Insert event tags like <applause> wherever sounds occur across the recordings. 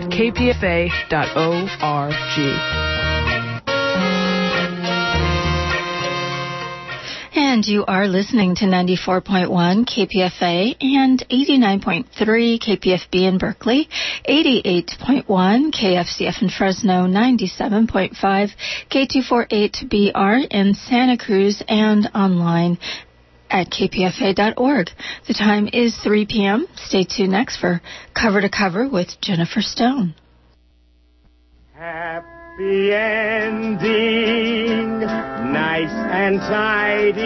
at kpfa.org. And you are listening to 94.1 KPFA and 89.3 KPFB in Berkeley, 88.1 KFCF in Fresno, 97.5 K248BR in Santa Cruz, and online at kpfa.org. The time is 3 p.m. Stay tuned next for Cover to Cover with Jennifer Stone. Happy ending, nice and tidy.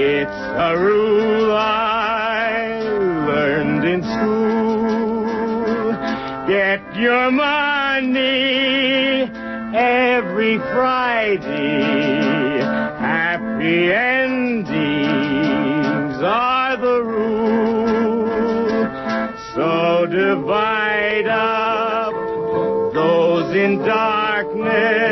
It's a rule I learned in school. Get your money every Friday. Happy endings divide up those in darkness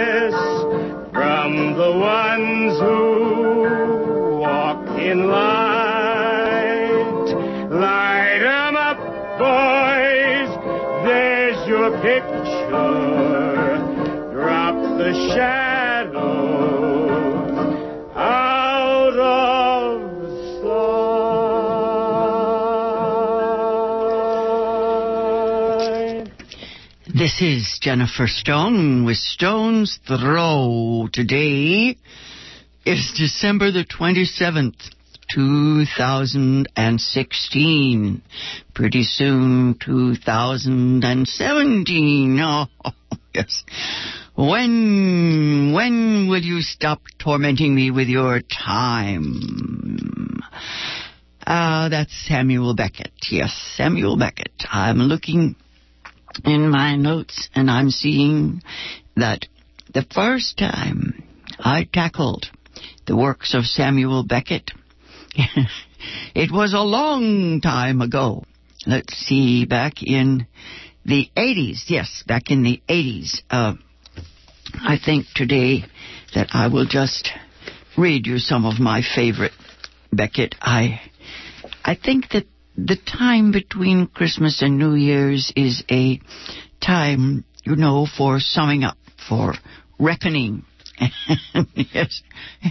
Jennifer Stone with Stone's Throw. Today is December the 27th, 2016. Pretty soon, 2017. <laughs> Oh, yes. When, when will you stop tormenting me with your time? Ah, that's Samuel Beckett. Yes, Samuel Beckett. I'm looking in my notes and I'm seeing that the first time I tackled the works of Samuel Beckett, <laughs> it was a long time ago. Let's see, back in the 80s. Yes, back in the 80s. Uh, I think today that I will just read you some of my favorite Beckett. I, I think that the time between Christmas and New Year's is a time, you know, for summing up, for reckoning. <laughs> yes,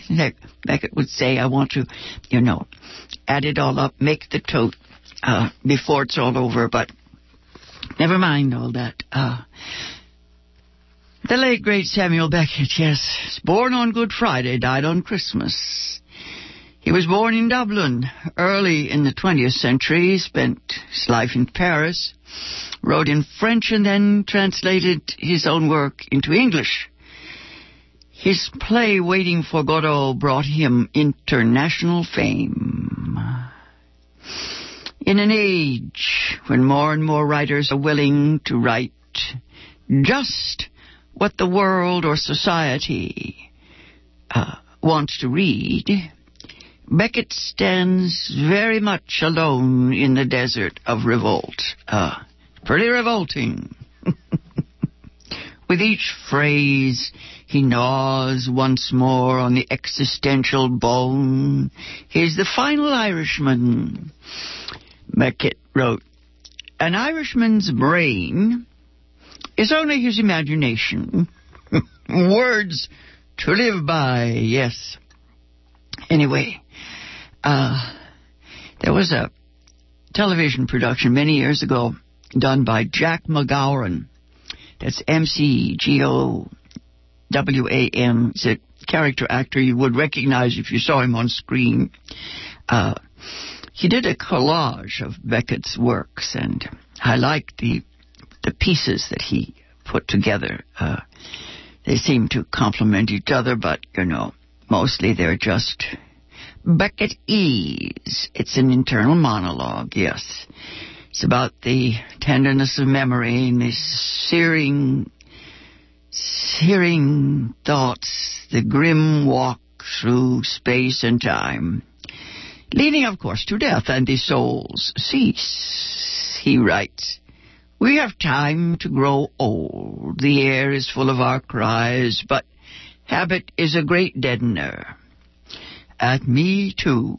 like Beckett would say, I want to, you know, add it all up, make the tote uh, before it's all over. But never mind all that. Uh, the late great Samuel Beckett, yes, born on Good Friday, died on Christmas. He was born in Dublin early in the 20th century, spent his life in Paris, wrote in French, and then translated his own work into English. His play Waiting for Godot brought him international fame. In an age when more and more writers are willing to write just what the world or society uh, wants to read, Beckett stands very much alone in the desert of revolt. Uh, pretty revolting. <laughs> With each phrase, he gnaws once more on the existential bone. He's the final Irishman. Beckett wrote, An Irishman's brain is only his imagination. <laughs> Words to live by, yes. Anyway, uh, there was a television production many years ago done by Jack McGowan. That's M C G O W A N. It's a character actor you would recognize if you saw him on screen. Uh, he did a collage of Beckett's works, and I liked the the pieces that he put together. Uh, they seem to complement each other, but you know, mostly they're just Beckett ease. It's an internal monologue, yes. It's about the tenderness of memory and the searing, searing thoughts, the grim walk through space and time, leading, of course, to death and the soul's cease. He writes, We have time to grow old. The air is full of our cries, but habit is a great deadener. At me, too.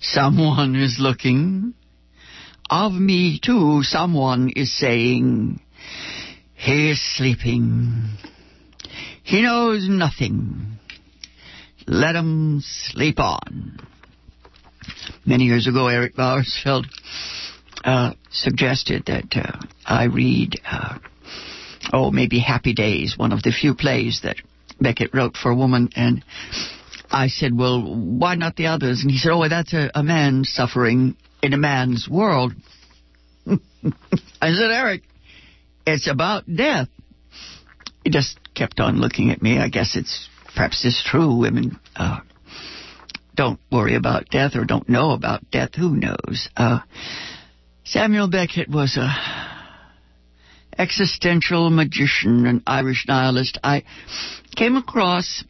Someone is looking. of me too, someone is saying, he is sleeping. He knows nothing. Let him sleep on. Many years ago, Eric Bauersfeld uh, suggested that uh, I read, uh, oh, maybe Happy Days, one of the few plays that Beckett wrote for a woman, and I said, well, why not the others? And he said, oh, that's a, a man suffering in a man's world. <laughs> I said, Eric, it's about death. He just kept on looking at me. I guess it's perhaps it's true. Women uh, don't worry about death or don't know about death. Who knows? Uh, Samuel Beckett was a existential magician, an Irish nihilist. I came across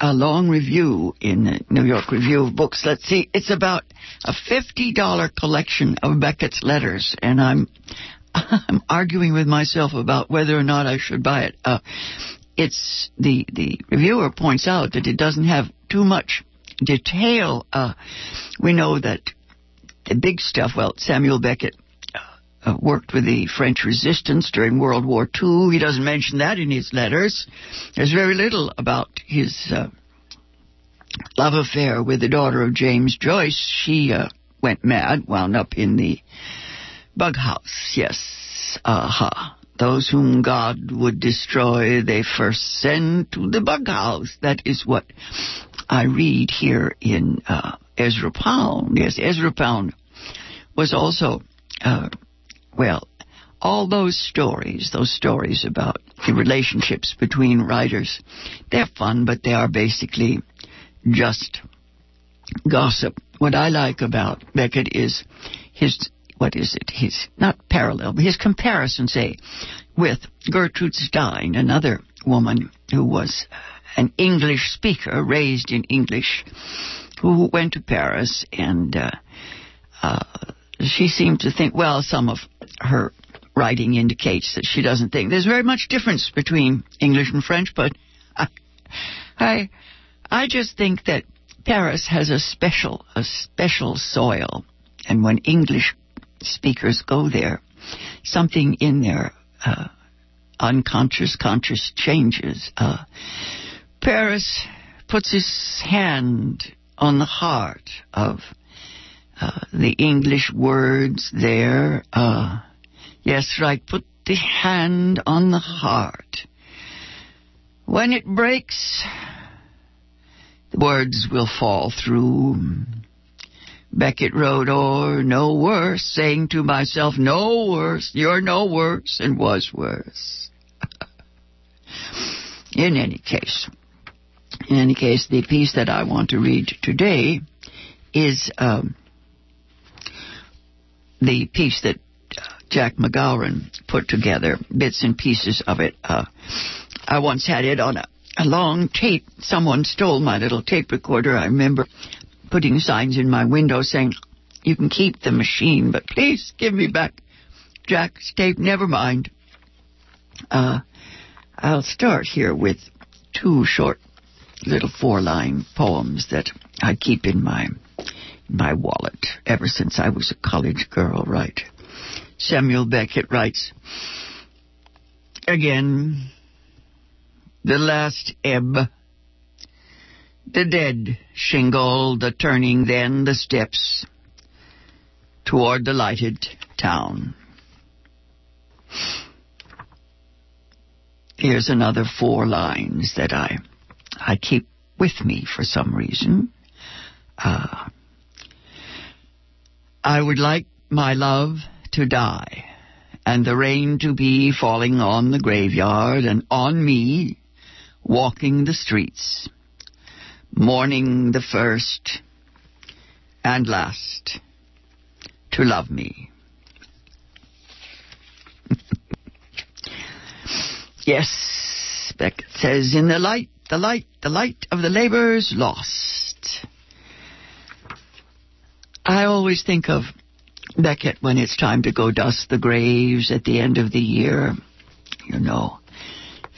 a long review in the New York Review of Books. Let's see, it's about a $50 collection of Beckett's letters, and I'm <laughs> I'm arguing with myself about whether or not I should buy it. Uh, it's the the reviewer points out that it doesn't have too much detail. Uh, we know that the big stuff. Well, Samuel Beckett uh, worked with the French resistance during World War II. He doesn't mention that in his letters. There's very little about his uh, love affair with the daughter of James Joyce. She uh, went mad, wound up in the bug house. Yes, uh-huh. Those whom God would destroy, they first send to the bug house. That is what I read here in uh, Ezra Pound. Yes, Ezra Pound was also uh, well, all those stories, those stories about the relationships between writers, they're fun, but they are basically just gossip. What I like about Beckett is his, what is it? His, not parallel, but his comparison, say, with Gertrude Stein, another woman who was an English speaker, raised in English, who went to Paris and, uh, uh, she seemed to think, well, some of her writing indicates that she doesn't think there's very much difference between English and French, but I, I, I just think that Paris has a special, a special soil, and when English speakers go there, something in their uh, unconscious, conscious changes. Uh, Paris puts his hand on the heart of uh, the English words there. Uh, yes, right. Put the hand on the heart. When it breaks, the words will fall through. Beckett wrote, or no worse, saying to myself, no worse, you're no worse, and was worse. <laughs> in any case, in any case, the piece that I want to read today is um, the piece that Jack McGowran put together, bits and pieces of it. Uh, I once had it on a, a long tape. Someone stole my little tape recorder. I remember putting signs in my window saying, you can keep the machine, but please give me back Jack's tape. Never mind. Uh, I'll start here with two short little four-line poems that I keep in my my wallet ever since I was a college girl, right? Samuel Beckett writes, Again, the last ebb, the dead shingle, the turning, then the steps toward the lighted town. Here's another four lines that I I keep with me for some reason. Uh, I would like my love to die, and the rain to be falling on the graveyard and on me, walking the streets, mourning the first and last to love me. <laughs> yes, Beckett says, in the light, the light, the light of the labor's lost. I always think of Beckett when it's time to go dust the graves at the end of the year. You know,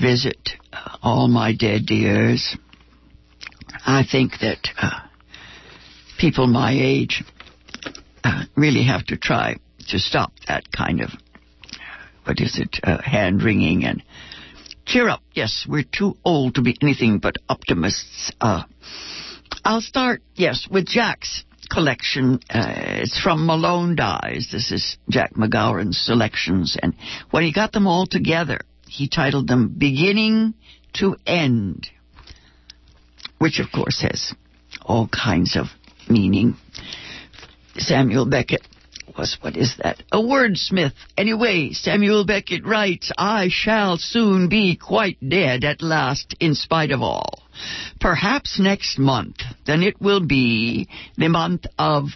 visit uh, all my dead dears. I think that uh, people my age uh, really have to try to stop that kind of, what is it, uh, hand wringing and cheer up. Yes, we're too old to be anything but optimists. Uh, I'll start, yes, with Jack's collection. Uh, it's from Malone Dies. This is Jack McGowan's selections. And when he got them all together, he titled them Beginning to End, which of course has all kinds of meaning. Samuel Beckett was, what is that? A wordsmith. Anyway, Samuel Beckett writes, I shall soon be quite dead at last in spite of all. Perhaps next month, then it will be the month of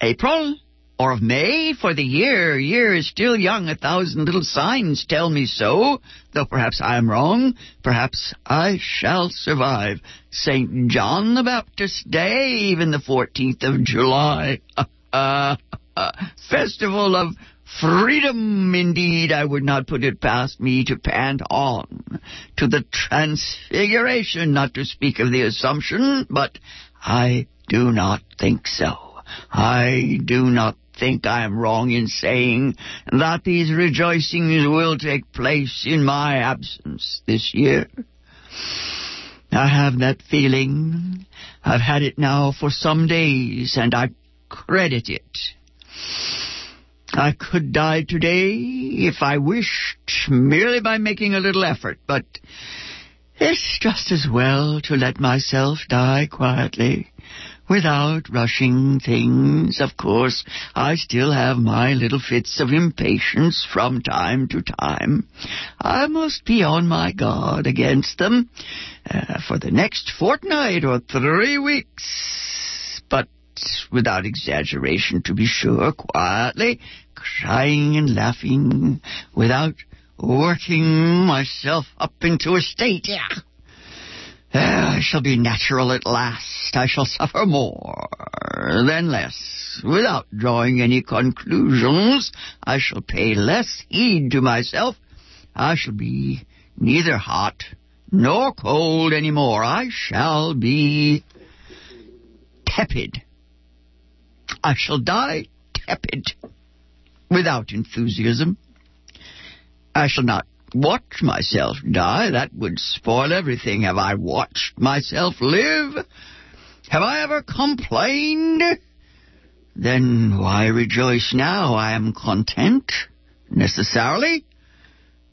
April or of May, for the year, year is still young. A thousand little signs tell me so, though perhaps I am wrong. Perhaps I shall survive St. John the Baptist Day, even the 14th of July. <laughs> Festival of freedom, indeed, I would not put it past me to pant on to the transfiguration, not to speak of the assumption, but I do not think so. I do not think I am wrong in saying that these rejoicings will take place in my absence this year. I have that feeling. I've had it now for some days, and I credit it. I could die today if I wished, merely by making a little effort, but it's just as well to let myself die quietly, without rushing things. Of course, I still have my little fits of impatience from time to time. I must be on my guard against them uh, for the next fortnight or three weeks. Without exaggeration, to be sure, quietly, crying and laughing, without working myself up into a state. Yeah. Uh, I shall be natural at last. I shall suffer more, than less. Without drawing any conclusions, I shall pay less heed to myself. I shall be neither hot nor cold any more. I shall be tepid. I shall die tepid, without enthusiasm. I shall not watch myself die. That would spoil everything. Have I watched myself live? Have I ever complained? Then why rejoice now? I am content, necessarily,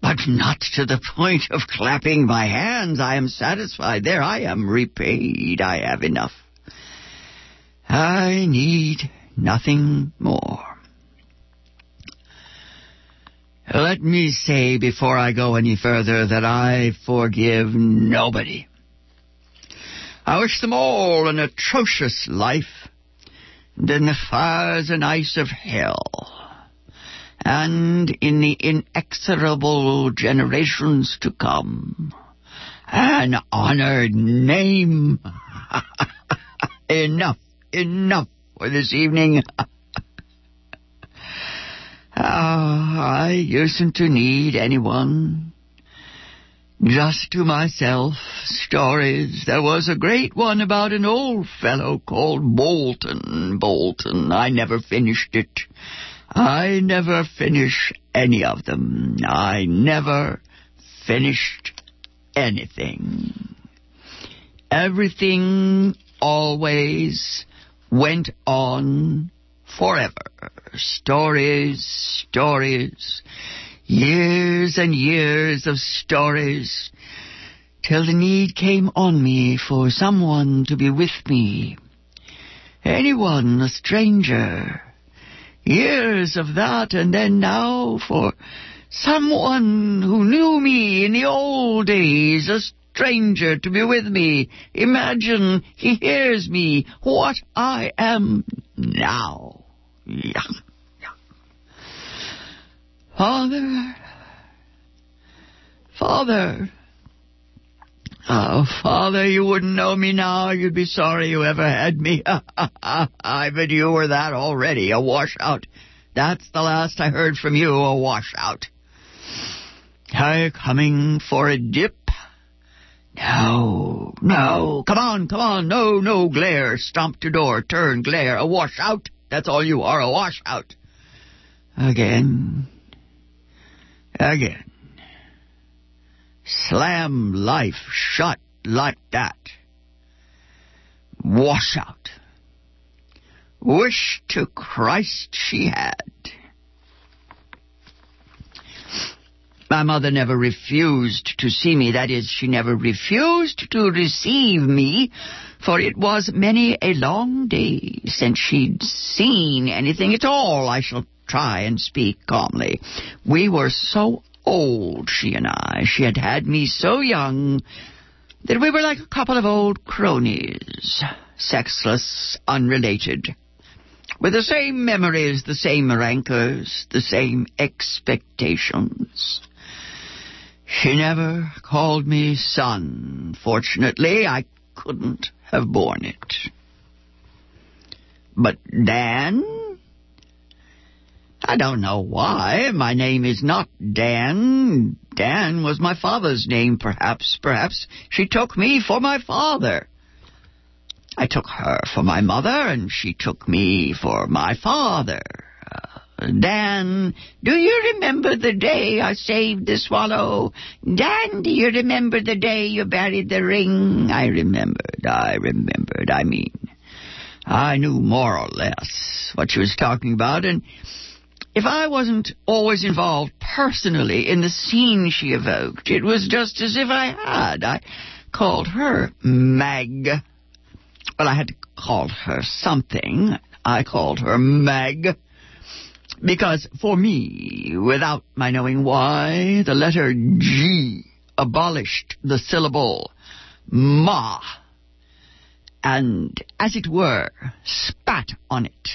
but not to the point of clapping my hands. I am satisfied. There I am repaid. I have enough. I need nothing more. Let me say before I go any further that I forgive nobody. I wish them all an atrocious life, in the fires and ice of hell, and in the inexorable generations to come, an honored name. <laughs> enough, enough for this evening. <laughs> Ah, I usedn't to need anyone. Just to myself, stories. There was a great one about an old fellow called Bolton. Bolton. I never finished it. I never finish any of them. I never finished anything. Everything always went on forever. Stories, stories, years and years of stories, till the need came on me for someone to be with me. Anyone, a stranger. Years of that, and then now for someone who knew me in the old days, a stranger to be with me. Imagine he hears me, what I am now. Father, Father, Oh, Father, you wouldn't know me now. You'd be sorry you ever had me. <laughs> I bet you were that already, a washout. That's the last I heard from you, a washout. You coming for a dip? No, no. Come on, come on. No, no, glare. Stomp to door. Turn, glare. A washout. That's all you are, a washout. Again. Again. Slam life shut like that. Washout. Wish to Christ she had. My mother never refused to see me. That is, she never refused to receive me, for it was many a long day since she'd seen anything at all. I shall try and speak calmly. We were so old, she and I. She had had me so young that we were like a couple of old cronies, sexless, unrelated, with the same memories, the same rancors, the same expectations. She never called me son. Fortunately, I couldn't have borne it. But Dan? I don't know why. My name is not Dan. Dan was my father's name, perhaps. Perhaps she took me for my father. I took her for my mother, and she took me for my father. Dan, do you remember the day I saved the swallow? Dan, do you remember the day you buried the ring? I remembered, I remembered, I mean. I knew more or less what she was talking about, and if I wasn't always involved personally in the scene she evoked, it was just as if I had. I called her Meg. Well, I had to call her something. I called her Meg. Because for me, without my knowing why, the letter G abolished the syllable ma, and, as it were, spat on it,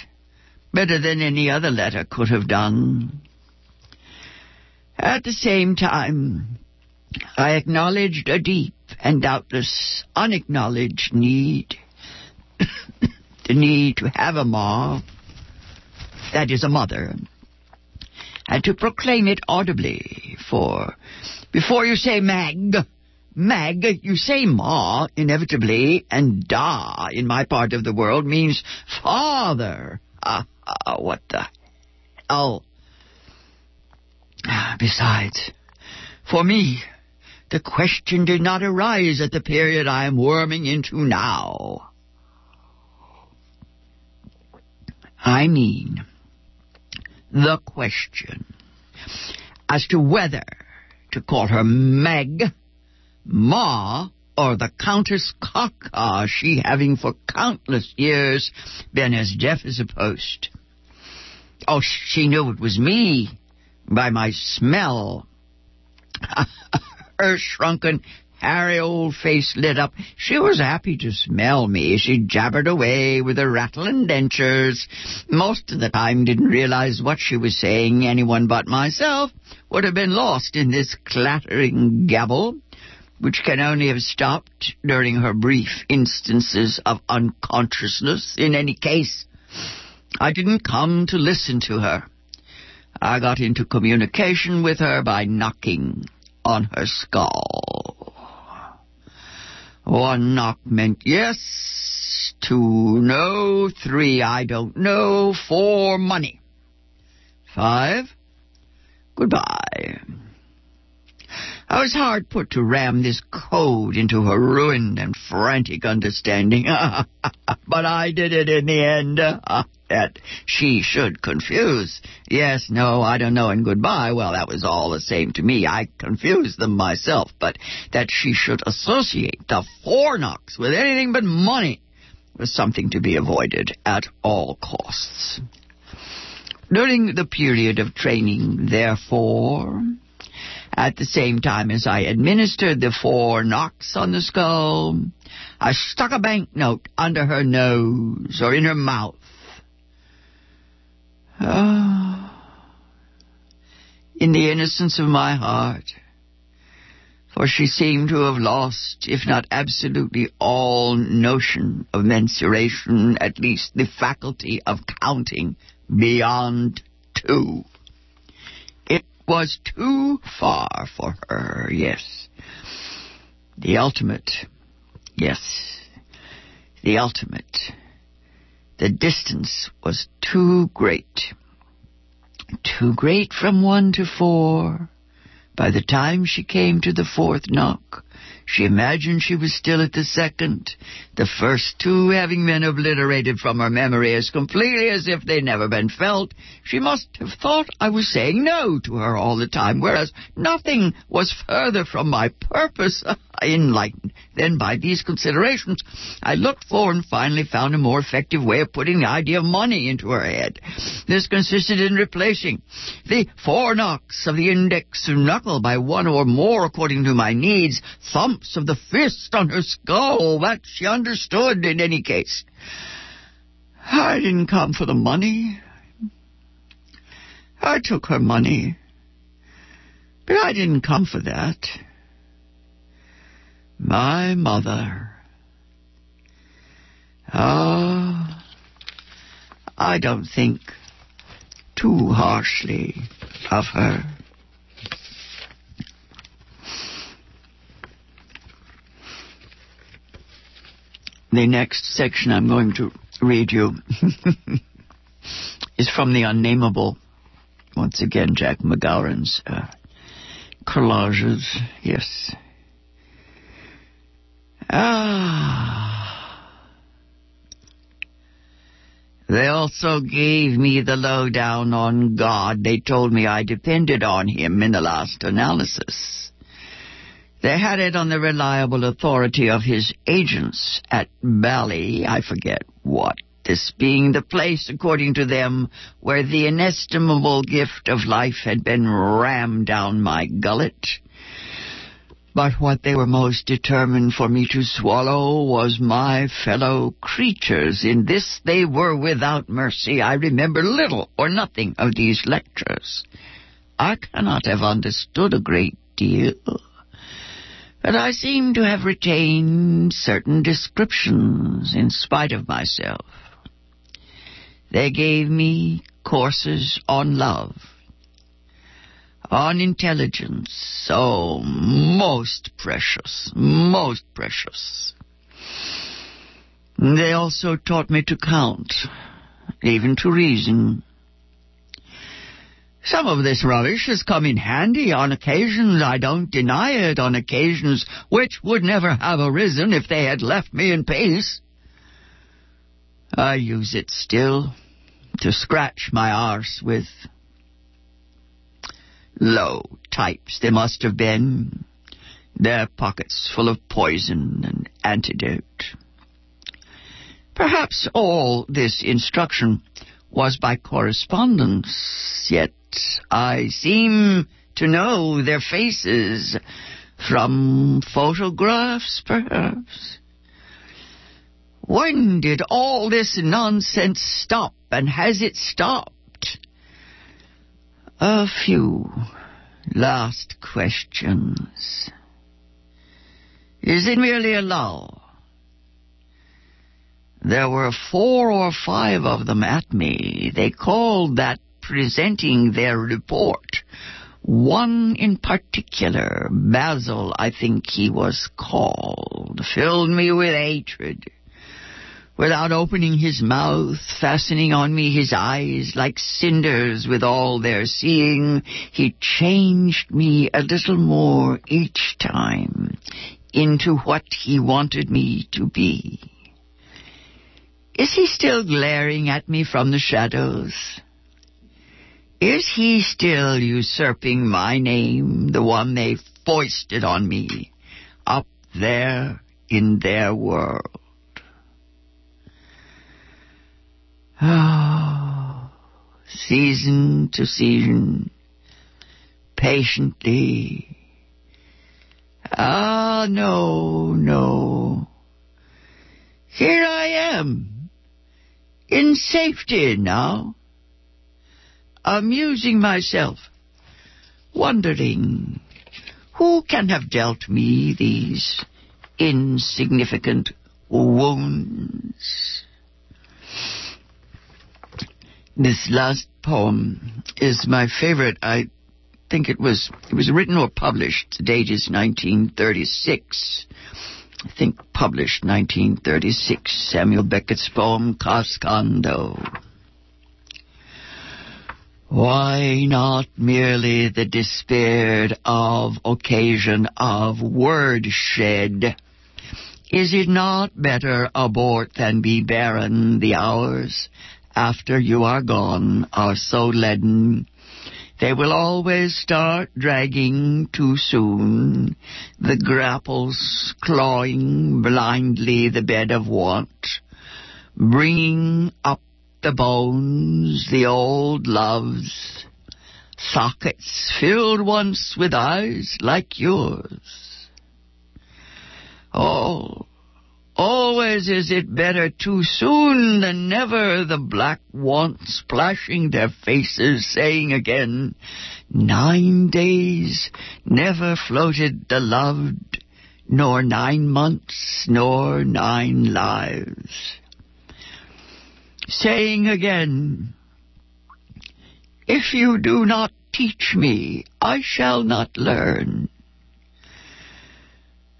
better than any other letter could have done. At the same time, I acknowledged a deep and doubtless unacknowledged need. <coughs> the need to have a ma that is a mother, and to proclaim it audibly, for before you say Mag, Mag, you say Ma, inevitably, and Da, in my part of the world, means father. Ah, ah what the hell? Besides, for me, the question did not arise at the period I am worming into now. I mean, the question as to whether to call her Meg, Ma, or the Countess Caca, she having for countless years been as deaf as a post. Oh, she knew it was me by my smell. <laughs> her shrunken hairy old face lit up. She was happy to smell me. She jabbered away with her rattling dentures. Most of the time didn't realize what she was saying. Anyone but myself would have been lost in this clattering gabble, which can only have stopped during her brief instances of unconsciousness. In any case, I didn't come to listen to her. I got into communication with her by knocking on her skull. One knock meant yes, two no, three I don't know, four money. Five, goodbye. I was hard put to ram this code into her ruined and frantic understanding, <laughs> but I did it in the end. <laughs> that she should confuse. Yes, no, I don't know, and goodbye. Well, that was all the same to me. I confused them myself, but that she should associate the four knocks with anything but money was something to be avoided at all costs. During the period of training, therefore, at the same time as I administered the four knocks on the skull, I stuck a banknote under her nose or in her mouth. Ah, in the innocence of my heart, for she seemed to have lost, if not absolutely all notion of mensuration, at least the faculty of counting beyond two It was too far for her, yes. The ultimate, yes, the ultimate. The distance was too great. Too great from one to four. By the time she came to the fourth knock, she imagined she was still at the second, the first two having been obliterated from her memory as completely as if they'd never been felt. She must have thought I was saying no to her all the time, whereas nothing was further from my purpose. <laughs> Enlightened then by these considerations, I looked for and finally found a more effective way of putting the idea of money into her head. This consisted in replacing the four knocks of the index knuckle by one or more according to my needs, thumps of the fist on her skull. That she understood in any case. I didn't come for the money. I took her money. But I didn't come for that. My mother. Ah, I don't think too harshly of her. The next section I'm going to read you <laughs> is from the Unnameable. Once again, Jack McGowran's uh, collages. Yes. Ah. They also gave me the lowdown on God. They told me I depended on Him in the last analysis. They had it on the reliable authority of his agents at Bally, I forget what, this being the place, according to them, where the inestimable gift of life had been rammed down my gullet. But what they were most determined for me to swallow was my fellow creatures. In this they were without mercy. I remember little or nothing of these lectures. I cannot have understood a great deal but I seem to have retained certain descriptions in spite of myself. They gave me courses on love, on intelligence, so most precious, most precious. They also taught me to count, even to reason. Some of this rubbish has come in handy on occasions, I don't deny it, on occasions which would never have arisen if they had left me in peace. I use it still to scratch my arse with. Low types they must have been, their pockets full of poison and antidote. Perhaps all this instruction was by correspondence, yet I seem to know their faces from photographs, perhaps. When did all this nonsense stop, and has it stopped? A few last questions. Is it merely a lull? There were four or five of them at me. They called that presenting their report. One in particular, Basil, I think he was called, filled me with hatred. Without opening his mouth, fastening on me his eyes like cinders with all their seeing, he changed me a little more each time into what he wanted me to be. Is he still glaring at me from the shadows? Is he still usurping my name, the one they foisted on me, up there in their world? Oh, season to season, patiently. Ah, no, no. Here I am, in safety now amusing myself, wondering who can have dealt me these insignificant wounds. This last poem is my favorite. I think it was it was written or published. The date is 1936. I think published 1936. Samuel Beckett's poem Cascando. Why not merely the despaired of occasion of word shed? Is it not better abort than be barren? The hours after you are gone are so leaden. They will always start dragging too soon, the grapples clawing blindly the bed of want, bringing up the bones, the old loves, sockets filled once with eyes like yours. Oh, always is it better too soon than never, the black wants splashing their faces, saying again, nine days never floated the loved, nor nine months, nor nine lives saying again, If you do not teach me, I shall not learn.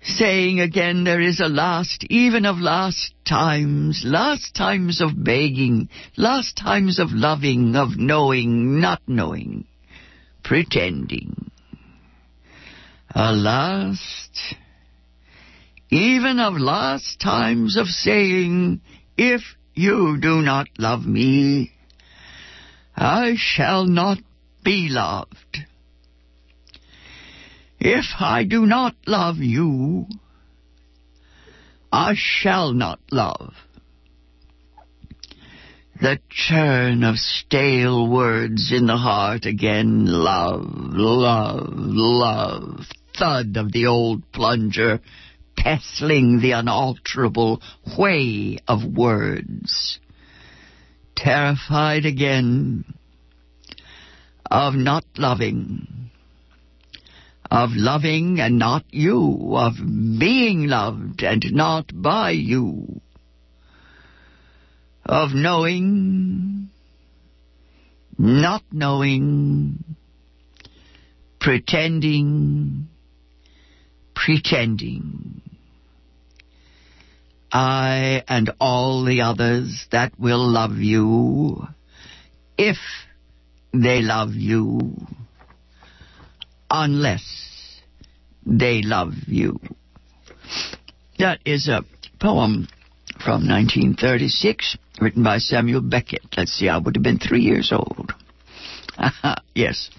Saying again, there is a last, even of last times, last times of begging, last times of loving, of knowing, not knowing, pretending. A last, even of last times of saying, if you do not love me, I shall not be loved. If I do not love you, I shall not love. The churn of stale words in the heart again, love, love, love, thud of the old plunger, pestling the unalterable way of words. Terrified again of not loving, of loving and not you, of being loved and not by you, of knowing, not knowing, pretending, pretending. I and all the others that will love you, if they love you, unless they love you. That is a poem from 1936, written by Samuel Beckett. Let's see, I would have been three years old. <laughs> yes.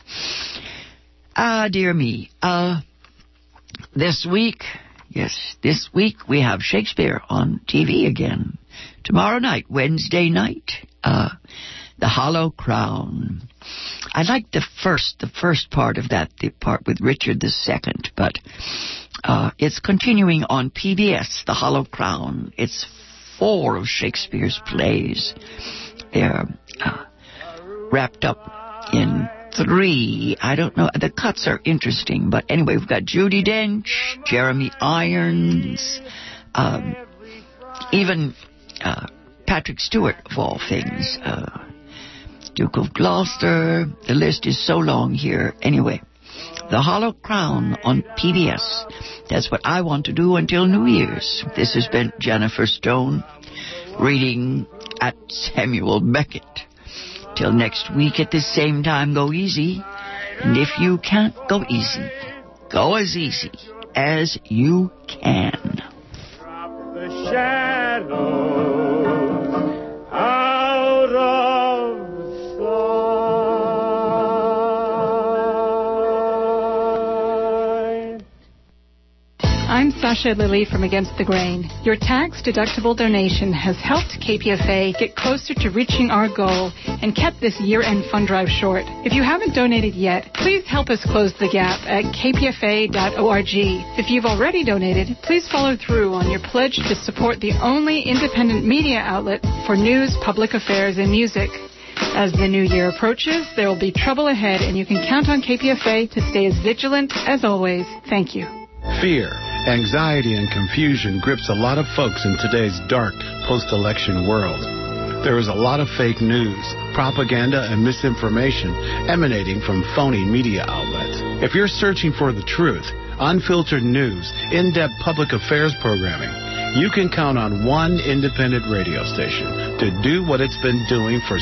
Ah, dear me. Uh, this week, yes, this week we have Shakespeare on TV again. Tomorrow night, Wednesday night, uh, The Hollow Crown. I like the first, the first part of that, the part with Richard II, but uh, it's continuing on PBS, The Hollow Crown. It's four of Shakespeare's plays. They're uh, wrapped up in three. I don't know. The cuts are interesting, but anyway, we've got Judi Dench, Jeremy Irons, um, even uh, Patrick Stewart, of all things, uh, Duke of Gloucester. The list is so long here. Anyway, The Hollow Crown on PBS. That's what I want to do until New Year's. This has been Jennifer Stone reading at Samuel Beckett. Till next week at the same time, go easy. And if you can't go easy, go as easy as you can. Sasha Lilly from Against the Grain. Your tax deductible donation has helped KPFA get closer to reaching our goal and kept this year end fund drive short. If you haven't donated yet, please help us close the gap at kpfa.org. If you've already donated, please follow through on your pledge to support the only independent media outlet for news, public affairs, and music. As the new year approaches, there will be trouble ahead, and you can count on KPFA to stay as vigilant as always. Thank you. Fear, anxiety, and confusion grips a lot of folks in today's dark post-election world. There is a lot of fake news, propaganda, and misinformation emanating from phony media outlets. If you're searching for the truth, unfiltered news, in-depth public affairs programming, you can count on one independent radio station to do what it's been doing for